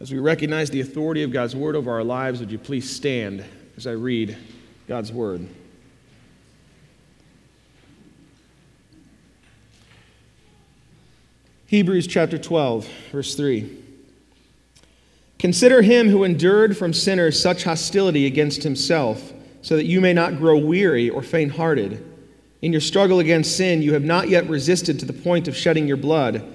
As we recognize the authority of God's word over our lives, would you please stand as I read God's word? Hebrews chapter 12, verse 3. Consider him who endured from sinners such hostility against himself, so that you may not grow weary or faint hearted. In your struggle against sin, you have not yet resisted to the point of shedding your blood.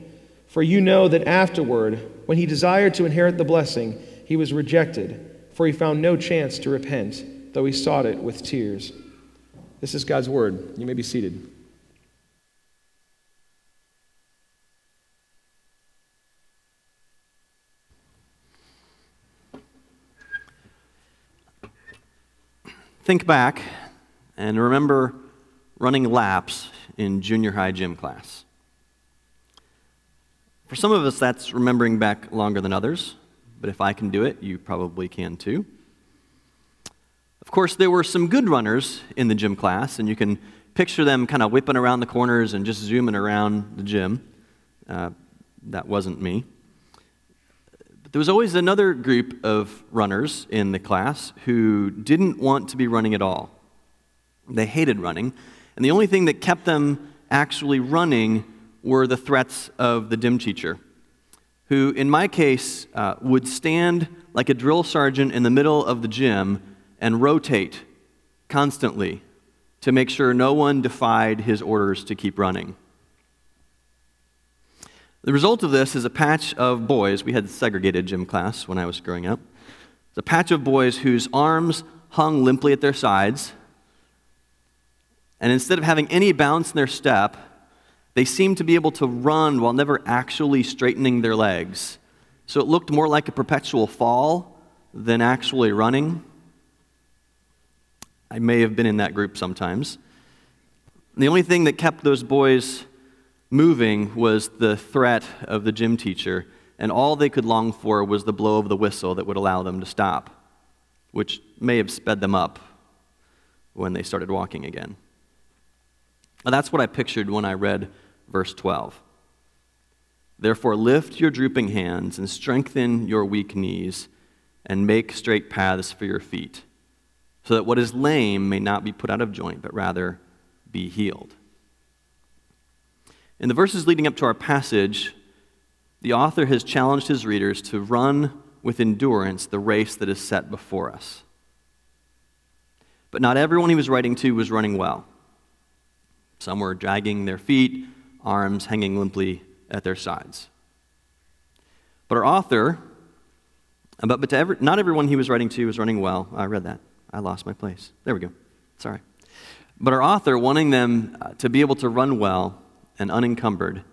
For you know that afterward, when he desired to inherit the blessing, he was rejected, for he found no chance to repent, though he sought it with tears. This is God's word. You may be seated. Think back and remember running laps in junior high gym class. For some of us, that's remembering back longer than others, but if I can do it, you probably can too. Of course, there were some good runners in the gym class, and you can picture them kind of whipping around the corners and just zooming around the gym. Uh, that wasn't me. But there was always another group of runners in the class who didn't want to be running at all. They hated running, and the only thing that kept them actually running were the threats of the dim teacher, who, in my case, uh, would stand like a drill sergeant in the middle of the gym and rotate constantly to make sure no one defied his orders to keep running. The result of this is a patch of boys. We had segregated gym class when I was growing up. It's a patch of boys whose arms hung limply at their sides, and instead of having any bounce in their step, they seemed to be able to run while never actually straightening their legs. So it looked more like a perpetual fall than actually running. I may have been in that group sometimes. The only thing that kept those boys moving was the threat of the gym teacher, and all they could long for was the blow of the whistle that would allow them to stop, which may have sped them up when they started walking again. That's what I pictured when I read verse 12. Therefore, lift your drooping hands and strengthen your weak knees and make straight paths for your feet, so that what is lame may not be put out of joint, but rather be healed. In the verses leading up to our passage, the author has challenged his readers to run with endurance the race that is set before us. But not everyone he was writing to was running well. Some were dragging their feet, arms hanging limply at their sides. But our author, but, but to every, not everyone he was writing to was running well. I read that. I lost my place. There we go. Sorry. But our author, wanting them uh, to be able to run well and unencumbered,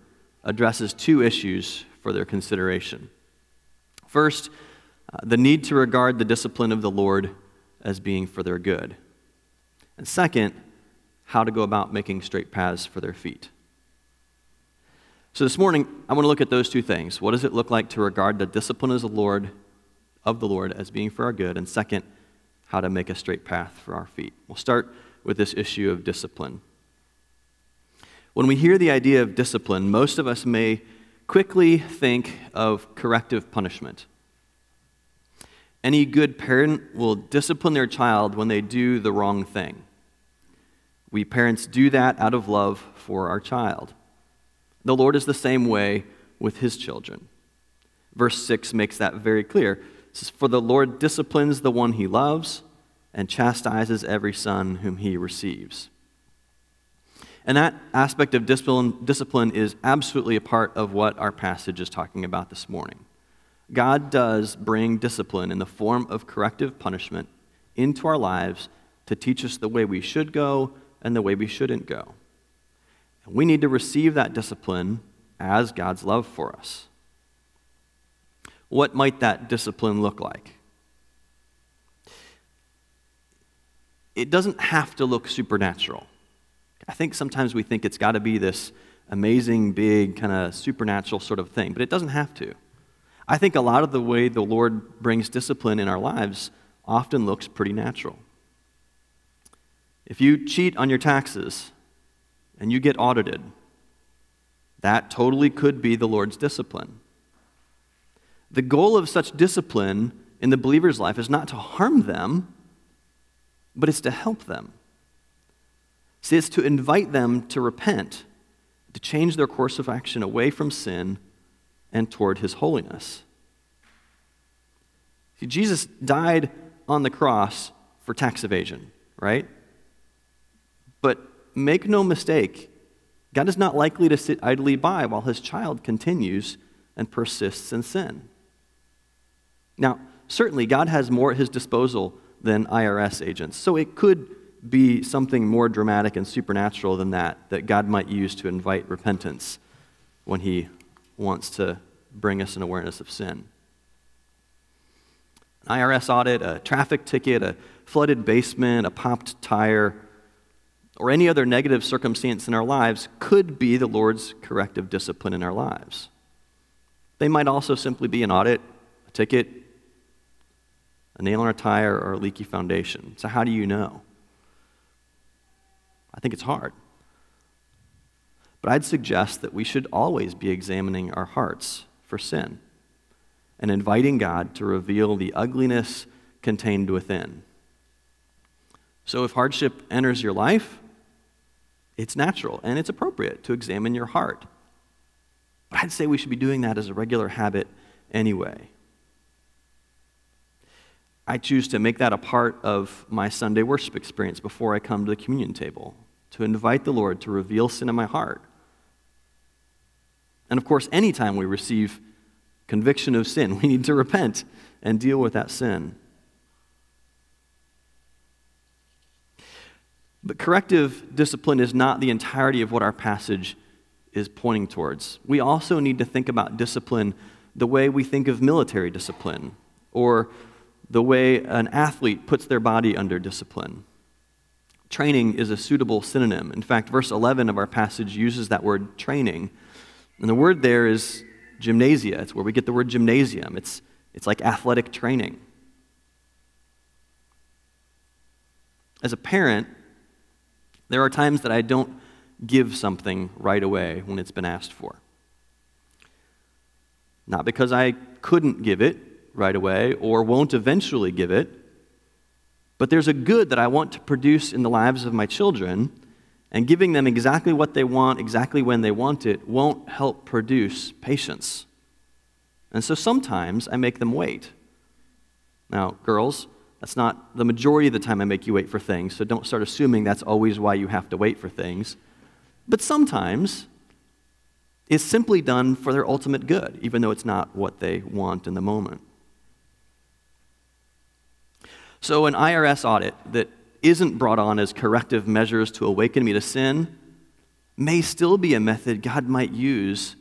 addresses two issues for their consideration. First, uh, the need to regard the discipline of the Lord as being for their good. And second, how to go about making straight paths for their feet. So this morning, I want to look at those two things. What does it look like to regard the discipline as the Lord of the Lord as being for our good? And second, how to make a straight path for our feet. We'll start with this issue of discipline. When we hear the idea of discipline, most of us may quickly think of corrective punishment. Any good parent will discipline their child when they do the wrong thing. We parents do that out of love for our child. The Lord is the same way with his children. Verse 6 makes that very clear. It says, For the Lord disciplines the one he loves and chastises every son whom he receives. And that aspect of discipline, discipline is absolutely a part of what our passage is talking about this morning. God does bring discipline in the form of corrective punishment into our lives to teach us the way we should go and the way we shouldn't go. And we need to receive that discipline as God's love for us. What might that discipline look like? It doesn't have to look supernatural. I think sometimes we think it's got to be this amazing, big, kind of supernatural sort of thing, but it doesn't have to. I think a lot of the way the Lord brings discipline in our lives often looks pretty natural. If you cheat on your taxes and you get audited, that totally could be the Lord's discipline. The goal of such discipline in the believer's life is not to harm them, but it's to help them. See, it's to invite them to repent, to change their course of action away from sin and toward his holiness. See, Jesus died on the cross for tax evasion, right? Make no mistake, God is not likely to sit idly by while his child continues and persists in sin. Now, certainly, God has more at his disposal than IRS agents, so it could be something more dramatic and supernatural than that that God might use to invite repentance when he wants to bring us an awareness of sin. An IRS audit, a traffic ticket, a flooded basement, a popped tire, or any other negative circumstance in our lives could be the Lord's corrective discipline in our lives. They might also simply be an audit, a ticket, a nail in a tire, or a leaky foundation. So, how do you know? I think it's hard. But I'd suggest that we should always be examining our hearts for sin and inviting God to reveal the ugliness contained within. So, if hardship enters your life, it's natural and it's appropriate to examine your heart. But I'd say we should be doing that as a regular habit anyway. I choose to make that a part of my Sunday worship experience before I come to the communion table, to invite the Lord to reveal sin in my heart. And of course, anytime we receive conviction of sin, we need to repent and deal with that sin. But corrective discipline is not the entirety of what our passage is pointing towards. We also need to think about discipline the way we think of military discipline or the way an athlete puts their body under discipline. Training is a suitable synonym. In fact, verse 11 of our passage uses that word training. And the word there is gymnasia. It's where we get the word gymnasium. It's, it's like athletic training. As a parent, there are times that I don't give something right away when it's been asked for. Not because I couldn't give it right away or won't eventually give it, but there's a good that I want to produce in the lives of my children, and giving them exactly what they want, exactly when they want it, won't help produce patience. And so sometimes I make them wait. Now, girls, that's not the majority of the time I make you wait for things, so don't start assuming that's always why you have to wait for things. But sometimes it's simply done for their ultimate good, even though it's not what they want in the moment. So, an IRS audit that isn't brought on as corrective measures to awaken me to sin may still be a method God might use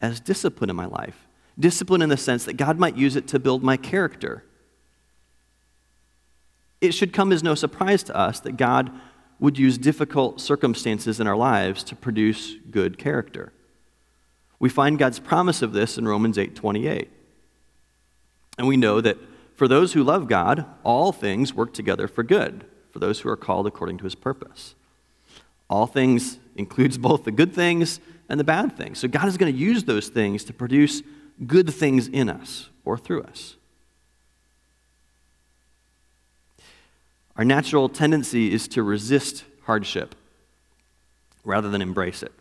as discipline in my life. Discipline in the sense that God might use it to build my character it should come as no surprise to us that God would use difficult circumstances in our lives to produce good character. We find God's promise of this in Romans 8:28. And we know that for those who love God, all things work together for good, for those who are called according to his purpose. All things includes both the good things and the bad things. So God is going to use those things to produce good things in us or through us. Our natural tendency is to resist hardship rather than embrace it.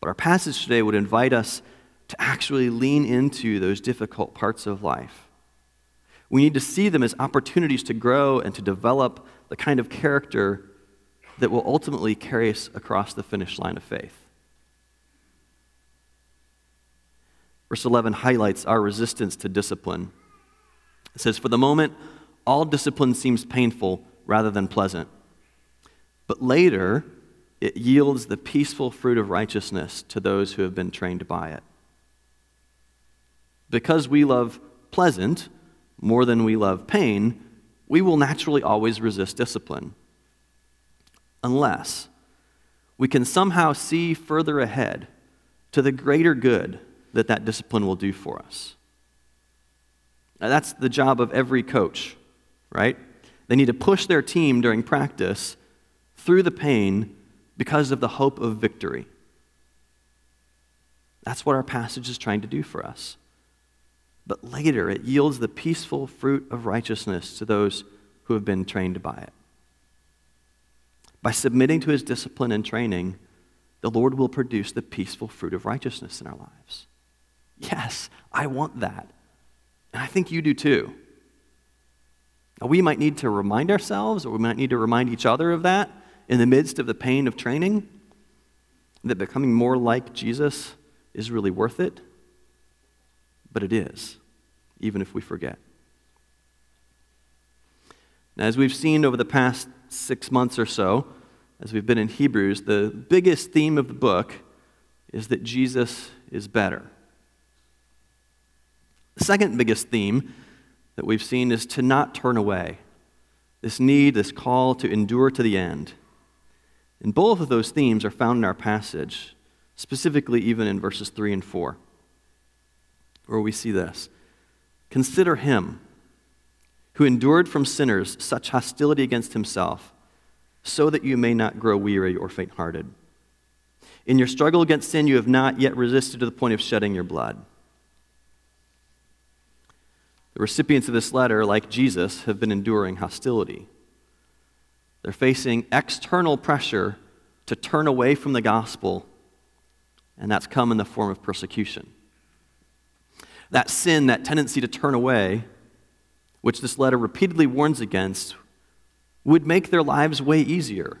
But our passage today would invite us to actually lean into those difficult parts of life. We need to see them as opportunities to grow and to develop the kind of character that will ultimately carry us across the finish line of faith. Verse 11 highlights our resistance to discipline. It says, For the moment, all discipline seems painful rather than pleasant. But later, it yields the peaceful fruit of righteousness to those who have been trained by it. Because we love pleasant more than we love pain, we will naturally always resist discipline. Unless we can somehow see further ahead to the greater good that that discipline will do for us. Now, that's the job of every coach, right? They need to push their team during practice through the pain because of the hope of victory. That's what our passage is trying to do for us. But later, it yields the peaceful fruit of righteousness to those who have been trained by it. By submitting to his discipline and training, the Lord will produce the peaceful fruit of righteousness in our lives. Yes, I want that. And I think you do too. Now, we might need to remind ourselves, or we might need to remind each other of that in the midst of the pain of training, that becoming more like Jesus is really worth it. But it is, even if we forget. Now, as we've seen over the past six months or so, as we've been in Hebrews, the biggest theme of the book is that Jesus is better. The second biggest theme that we've seen is to not turn away. This need, this call to endure to the end. And both of those themes are found in our passage, specifically even in verses 3 and 4, where we see this Consider him who endured from sinners such hostility against himself, so that you may not grow weary or faint hearted. In your struggle against sin, you have not yet resisted to the point of shedding your blood. The recipients of this letter, like Jesus, have been enduring hostility. They're facing external pressure to turn away from the gospel, and that's come in the form of persecution. That sin, that tendency to turn away, which this letter repeatedly warns against, would make their lives way easier.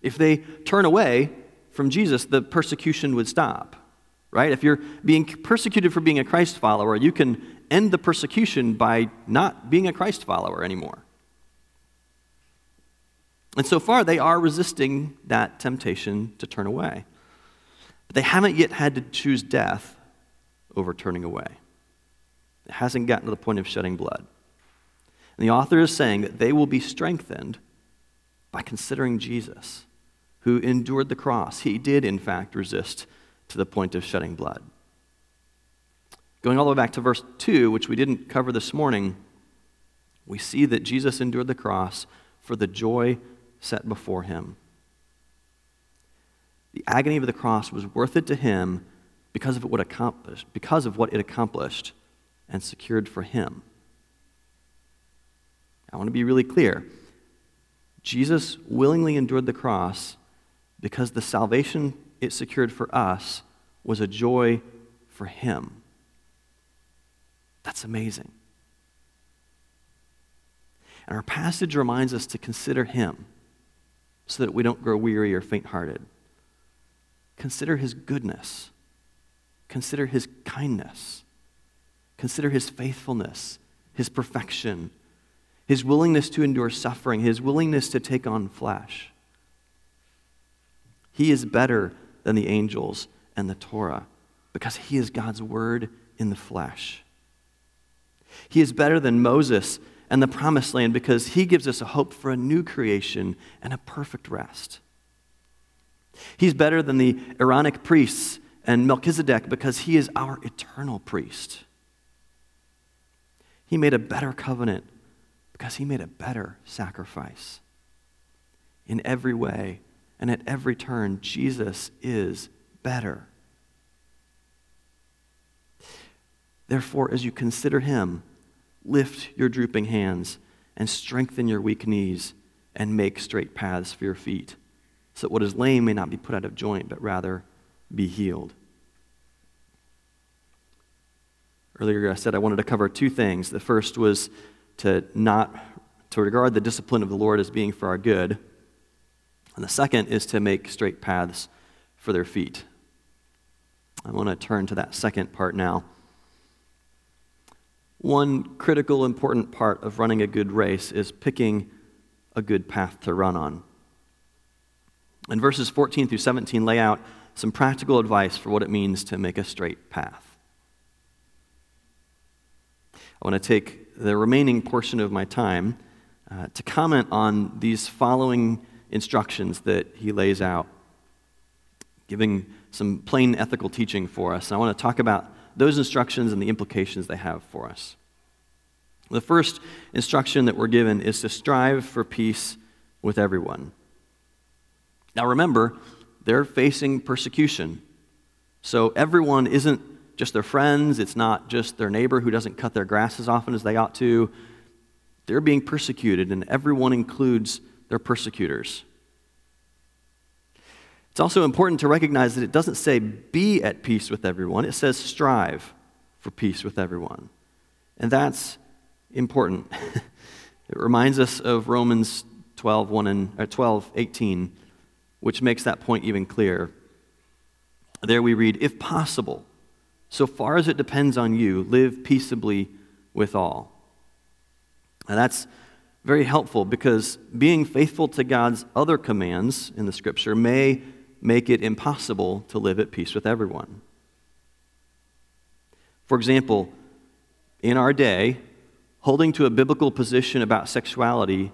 If they turn away from Jesus, the persecution would stop, right? If you're being persecuted for being a Christ follower, you can end the persecution by not being a Christ follower anymore. And so far, they are resisting that temptation to turn away. But they haven't yet had to choose death over turning away. It hasn't gotten to the point of shedding blood. And the author is saying that they will be strengthened by considering Jesus, who endured the cross. He did, in fact, resist to the point of shedding blood. Going all the way back to verse 2, which we didn't cover this morning, we see that Jesus endured the cross for the joy set before him. The agony of the cross was worth it to him because of what accomplished, because of what it accomplished and secured for him. I want to be really clear. Jesus willingly endured the cross because the salvation it secured for us was a joy for him. That's amazing. And our passage reminds us to consider him so that we don't grow weary or faint hearted. Consider his goodness. Consider his kindness. Consider his faithfulness, his perfection, his willingness to endure suffering, his willingness to take on flesh. He is better than the angels and the Torah because he is God's word in the flesh. He is better than Moses and the promised land because he gives us a hope for a new creation and a perfect rest. He's better than the Aaronic priests and Melchizedek because he is our eternal priest. He made a better covenant because he made a better sacrifice. In every way and at every turn, Jesus is better. Therefore, as you consider him, lift your drooping hands and strengthen your weak knees and make straight paths for your feet, so that what is lame may not be put out of joint, but rather be healed. Earlier, I said I wanted to cover two things. The first was to not to regard the discipline of the Lord as being for our good, and the second is to make straight paths for their feet. I want to turn to that second part now. One critical, important part of running a good race is picking a good path to run on. And verses 14 through 17 lay out some practical advice for what it means to make a straight path. I want to take the remaining portion of my time uh, to comment on these following instructions that he lays out, giving some plain ethical teaching for us. And I want to talk about those instructions and the implications they have for us. The first instruction that we're given is to strive for peace with everyone. Now remember, they're facing persecution. So everyone isn't just their friends, it's not just their neighbor who doesn't cut their grass as often as they ought to. They're being persecuted, and everyone includes their persecutors. It's also important to recognize that it doesn't say be at peace with everyone, it says strive for peace with everyone. And that's important. it reminds us of Romans 12, 1 and, uh, 12, 18, which makes that point even clearer. There we read, if possible, so far as it depends on you, live peaceably with all. And that's very helpful because being faithful to God's other commands in the scripture may make it impossible to live at peace with everyone. For example, in our day, holding to a biblical position about sexuality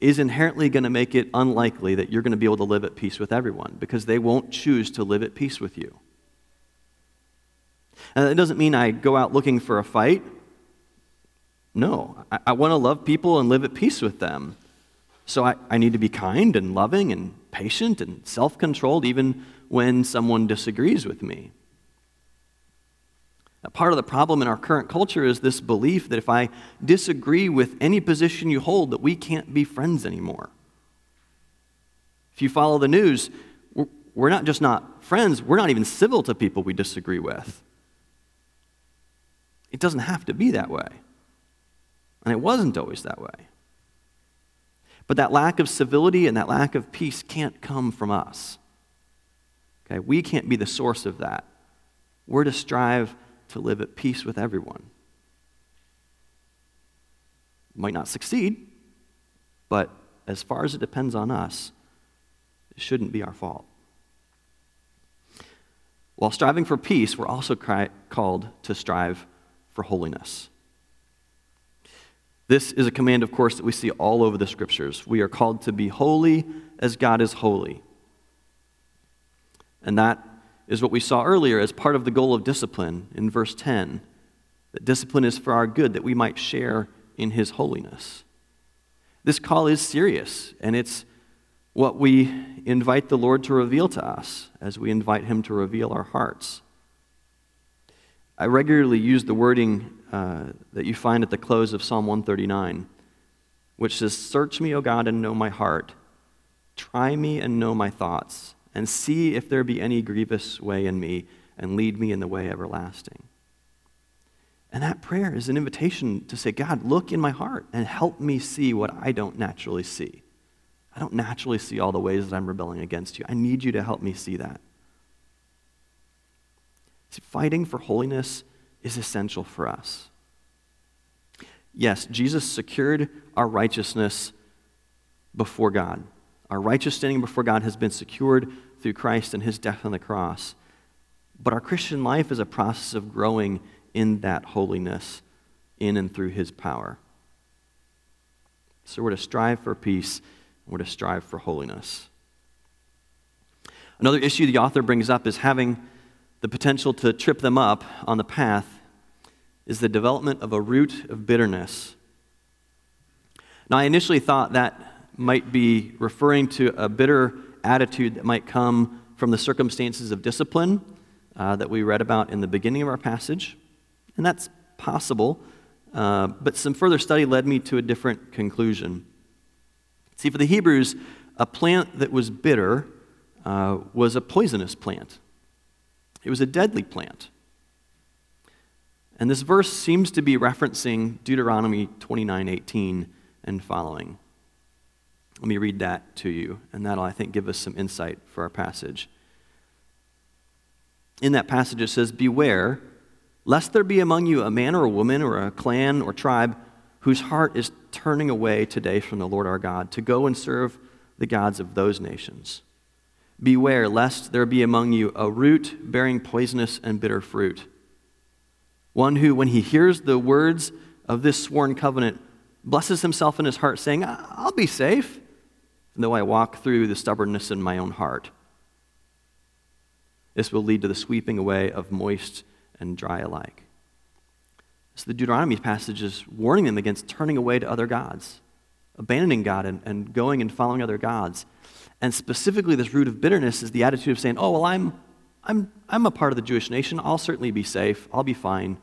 is inherently going to make it unlikely that you're going to be able to live at peace with everyone because they won't choose to live at peace with you. And that doesn't mean I go out looking for a fight. No, I, I want to love people and live at peace with them. So I, I need to be kind and loving and patient and self controlled even when someone disagrees with me. Part of the problem in our current culture is this belief that if I disagree with any position you hold, that we can't be friends anymore. If you follow the news, we're not just not friends, we're not even civil to people we disagree with. It doesn't have to be that way. And it wasn't always that way. But that lack of civility and that lack of peace can't come from us. Okay, we can't be the source of that. We're to strive to live at peace with everyone. Might not succeed, but as far as it depends on us, it shouldn't be our fault. While striving for peace, we're also called to strive for holiness. This is a command, of course, that we see all over the scriptures. We are called to be holy as God is holy. And that is what we saw earlier as part of the goal of discipline in verse 10 that discipline is for our good, that we might share in his holiness. This call is serious, and it's what we invite the Lord to reveal to us as we invite him to reveal our hearts. I regularly use the wording uh, that you find at the close of Psalm 139, which says, Search me, O God, and know my heart. Try me and know my thoughts, and see if there be any grievous way in me, and lead me in the way everlasting. And that prayer is an invitation to say, God, look in my heart and help me see what I don't naturally see. I don't naturally see all the ways that I'm rebelling against you. I need you to help me see that. See, fighting for holiness is essential for us. Yes, Jesus secured our righteousness before God. Our righteous standing before God has been secured through Christ and his death on the cross. But our Christian life is a process of growing in that holiness in and through his power. So we're to strive for peace, we're to strive for holiness. Another issue the author brings up is having the potential to trip them up on the path is the development of a root of bitterness. Now, I initially thought that might be referring to a bitter attitude that might come from the circumstances of discipline uh, that we read about in the beginning of our passage. And that's possible, uh, but some further study led me to a different conclusion. See, for the Hebrews, a plant that was bitter uh, was a poisonous plant, it was a deadly plant. And this verse seems to be referencing Deuteronomy 29:18 and following. Let me read that to you, and that'll, I think, give us some insight for our passage. In that passage, it says, Beware, lest there be among you a man or a woman or a clan or tribe whose heart is turning away today from the Lord our God to go and serve the gods of those nations. Beware, lest there be among you a root bearing poisonous and bitter fruit. One who, when he hears the words of this sworn covenant, blesses himself in his heart, saying, I'll be safe, though I walk through the stubbornness in my own heart. This will lead to the sweeping away of moist and dry alike. So the Deuteronomy passage is warning them against turning away to other gods, abandoning God and, and going and following other gods. And specifically, this root of bitterness is the attitude of saying, oh, well, I'm, I'm, I'm a part of the Jewish nation. I'll certainly be safe. I'll be fine.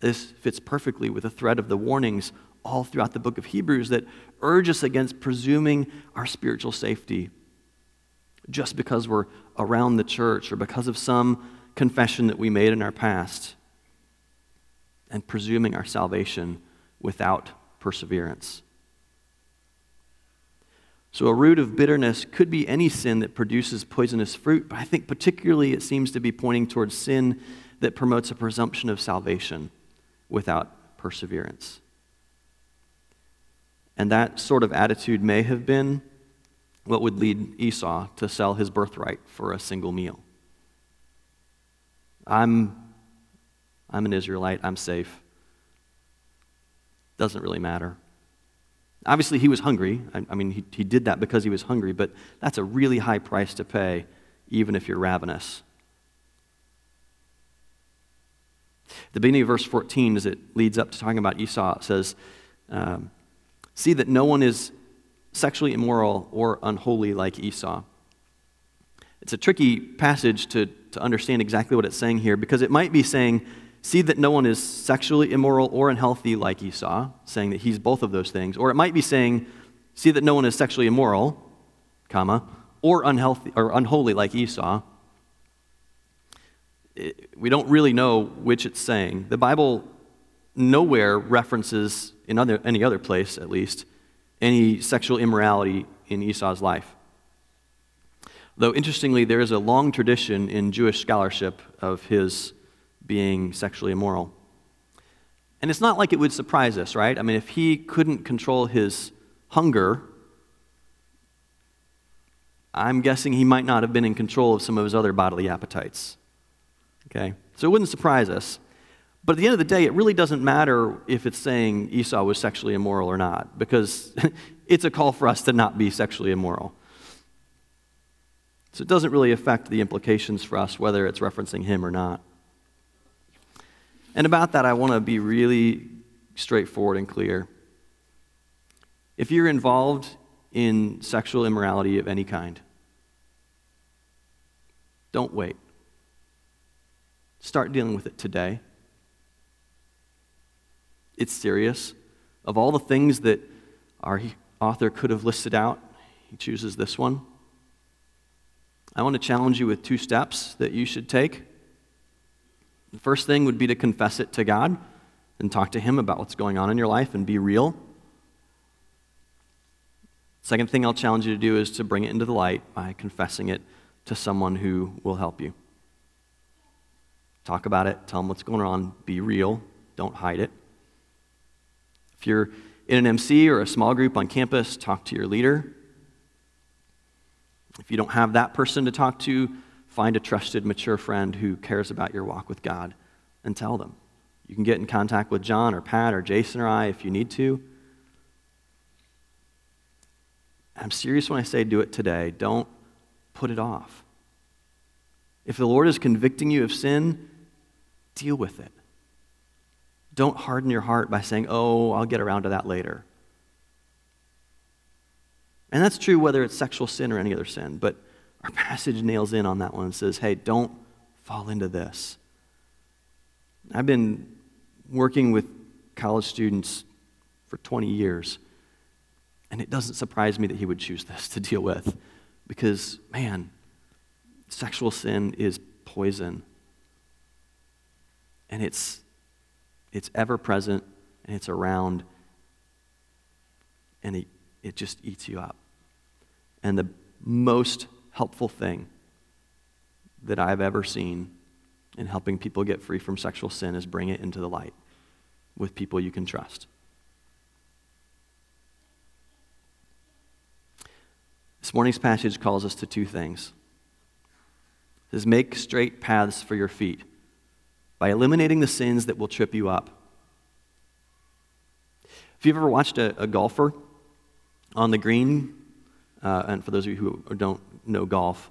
This fits perfectly with the thread of the warnings all throughout the book of Hebrews that urge us against presuming our spiritual safety just because we're around the church or because of some confession that we made in our past and presuming our salvation without perseverance. So, a root of bitterness could be any sin that produces poisonous fruit, but I think particularly it seems to be pointing towards sin that promotes a presumption of salvation without perseverance. And that sort of attitude may have been what would lead Esau to sell his birthright for a single meal. I'm, I'm an Israelite, I'm safe. Doesn't really matter. Obviously, he was hungry. I, I mean, he, he did that because he was hungry, but that's a really high price to pay, even if you're ravenous. The beginning of verse 14, as it leads up to talking about Esau, it says, um, See that no one is sexually immoral or unholy like Esau. It's a tricky passage to, to understand exactly what it's saying here because it might be saying, See that no one is sexually immoral or unhealthy like Esau, saying that he's both of those things. Or it might be saying, See that no one is sexually immoral, comma, or unhealthy or unholy like Esau, we don't really know which it's saying. The Bible nowhere references, in other, any other place at least, any sexual immorality in Esau's life. Though, interestingly, there is a long tradition in Jewish scholarship of his being sexually immoral. And it's not like it would surprise us, right? I mean, if he couldn't control his hunger, I'm guessing he might not have been in control of some of his other bodily appetites. Okay? So it wouldn't surprise us. But at the end of the day, it really doesn't matter if it's saying Esau was sexually immoral or not, because it's a call for us to not be sexually immoral. So it doesn't really affect the implications for us whether it's referencing him or not. And about that, I want to be really straightforward and clear. If you're involved in sexual immorality of any kind, don't wait. Start dealing with it today. It's serious. Of all the things that our author could have listed out, he chooses this one. I want to challenge you with two steps that you should take. The first thing would be to confess it to God and talk to Him about what's going on in your life and be real. Second thing I'll challenge you to do is to bring it into the light by confessing it to someone who will help you. Talk about it, tell them what's going on, be real, don't hide it. If you're in an MC or a small group on campus, talk to your leader. If you don't have that person to talk to, find a trusted, mature friend who cares about your walk with God and tell them. You can get in contact with John or Pat or Jason or I if you need to. I'm serious when I say do it today. Don't put it off. If the Lord is convicting you of sin, deal with it. Don't harden your heart by saying, oh, I'll get around to that later. And that's true whether it's sexual sin or any other sin, but our passage nails in on that one and says, hey, don't fall into this. I've been working with college students for 20 years, and it doesn't surprise me that he would choose this to deal with because, man, sexual sin is poison. And it's, it's ever present and it's around, and it, it just eats you up. And the most helpful thing that I've ever seen in helping people get free from sexual sin is bring it into the light with people you can trust. This morning's passage calls us to two things. It says, Make straight paths for your feet by eliminating the sins that will trip you up. If you've ever watched a, a golfer on the green, uh, and for those of you who don't know golf,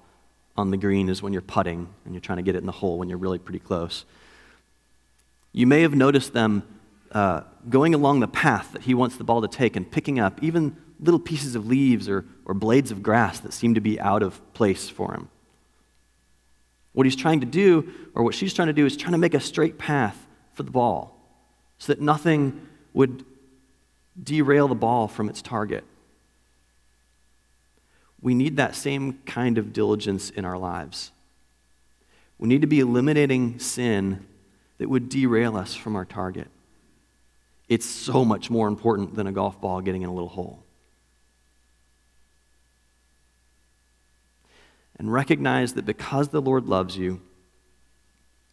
on the green is when you're putting and you're trying to get it in the hole when you're really pretty close. You may have noticed them uh, going along the path that he wants the ball to take and picking up even little pieces of leaves or, or blades of grass that seem to be out of place for him. What he's trying to do, or what she's trying to do, is trying to make a straight path for the ball so that nothing would derail the ball from its target. We need that same kind of diligence in our lives. We need to be eliminating sin that would derail us from our target. It's so much more important than a golf ball getting in a little hole. And recognize that because the Lord loves you,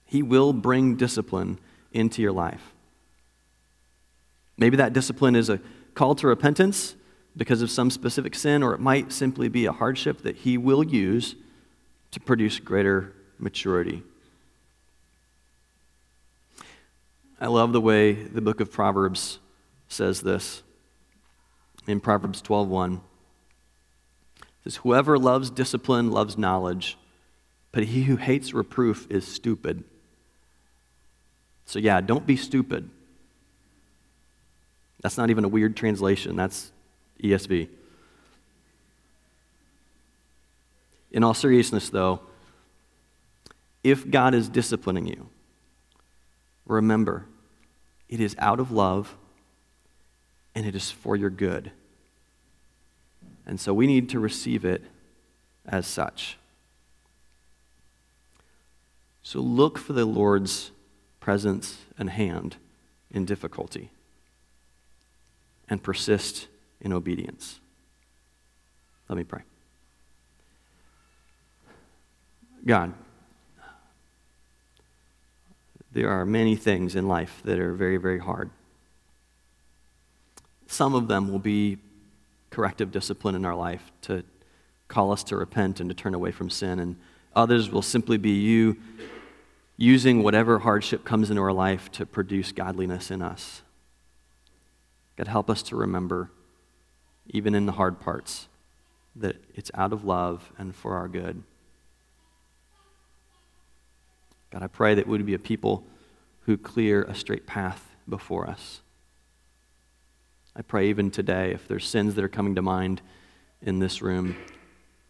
He will bring discipline into your life. Maybe that discipline is a call to repentance because of some specific sin, or it might simply be a hardship that He will use to produce greater maturity. I love the way the book of Proverbs says this. In Proverbs 12:1, it says, "Whoever loves discipline loves knowledge, but he who hates reproof is stupid." So yeah, don't be stupid. That's not even a weird translation. That's ESV. In all seriousness, though, if God is disciplining you, remember, it is out of love and it is for your good. And so we need to receive it as such. So look for the Lord's presence and hand in difficulty and persist in obedience. Let me pray. God, there are many things in life that are very, very hard. Some of them will be corrective discipline in our life to call us to repent and to turn away from sin, and others will simply be you using whatever hardship comes into our life to produce godliness in us. God, help us to remember even in the hard parts, that it's out of love and for our good. God, I pray that we would be a people who clear a straight path before us. I pray even today, if there's sins that are coming to mind in this room,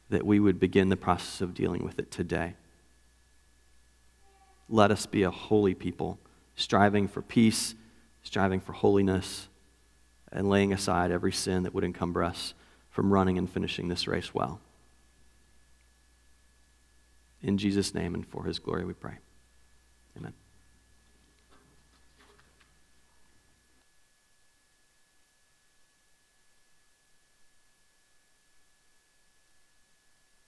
that we would begin the process of dealing with it today. Let us be a holy people, striving for peace, striving for holiness and laying aside every sin that would encumber us from running and finishing this race well. In Jesus' name and for his glory we pray. Amen.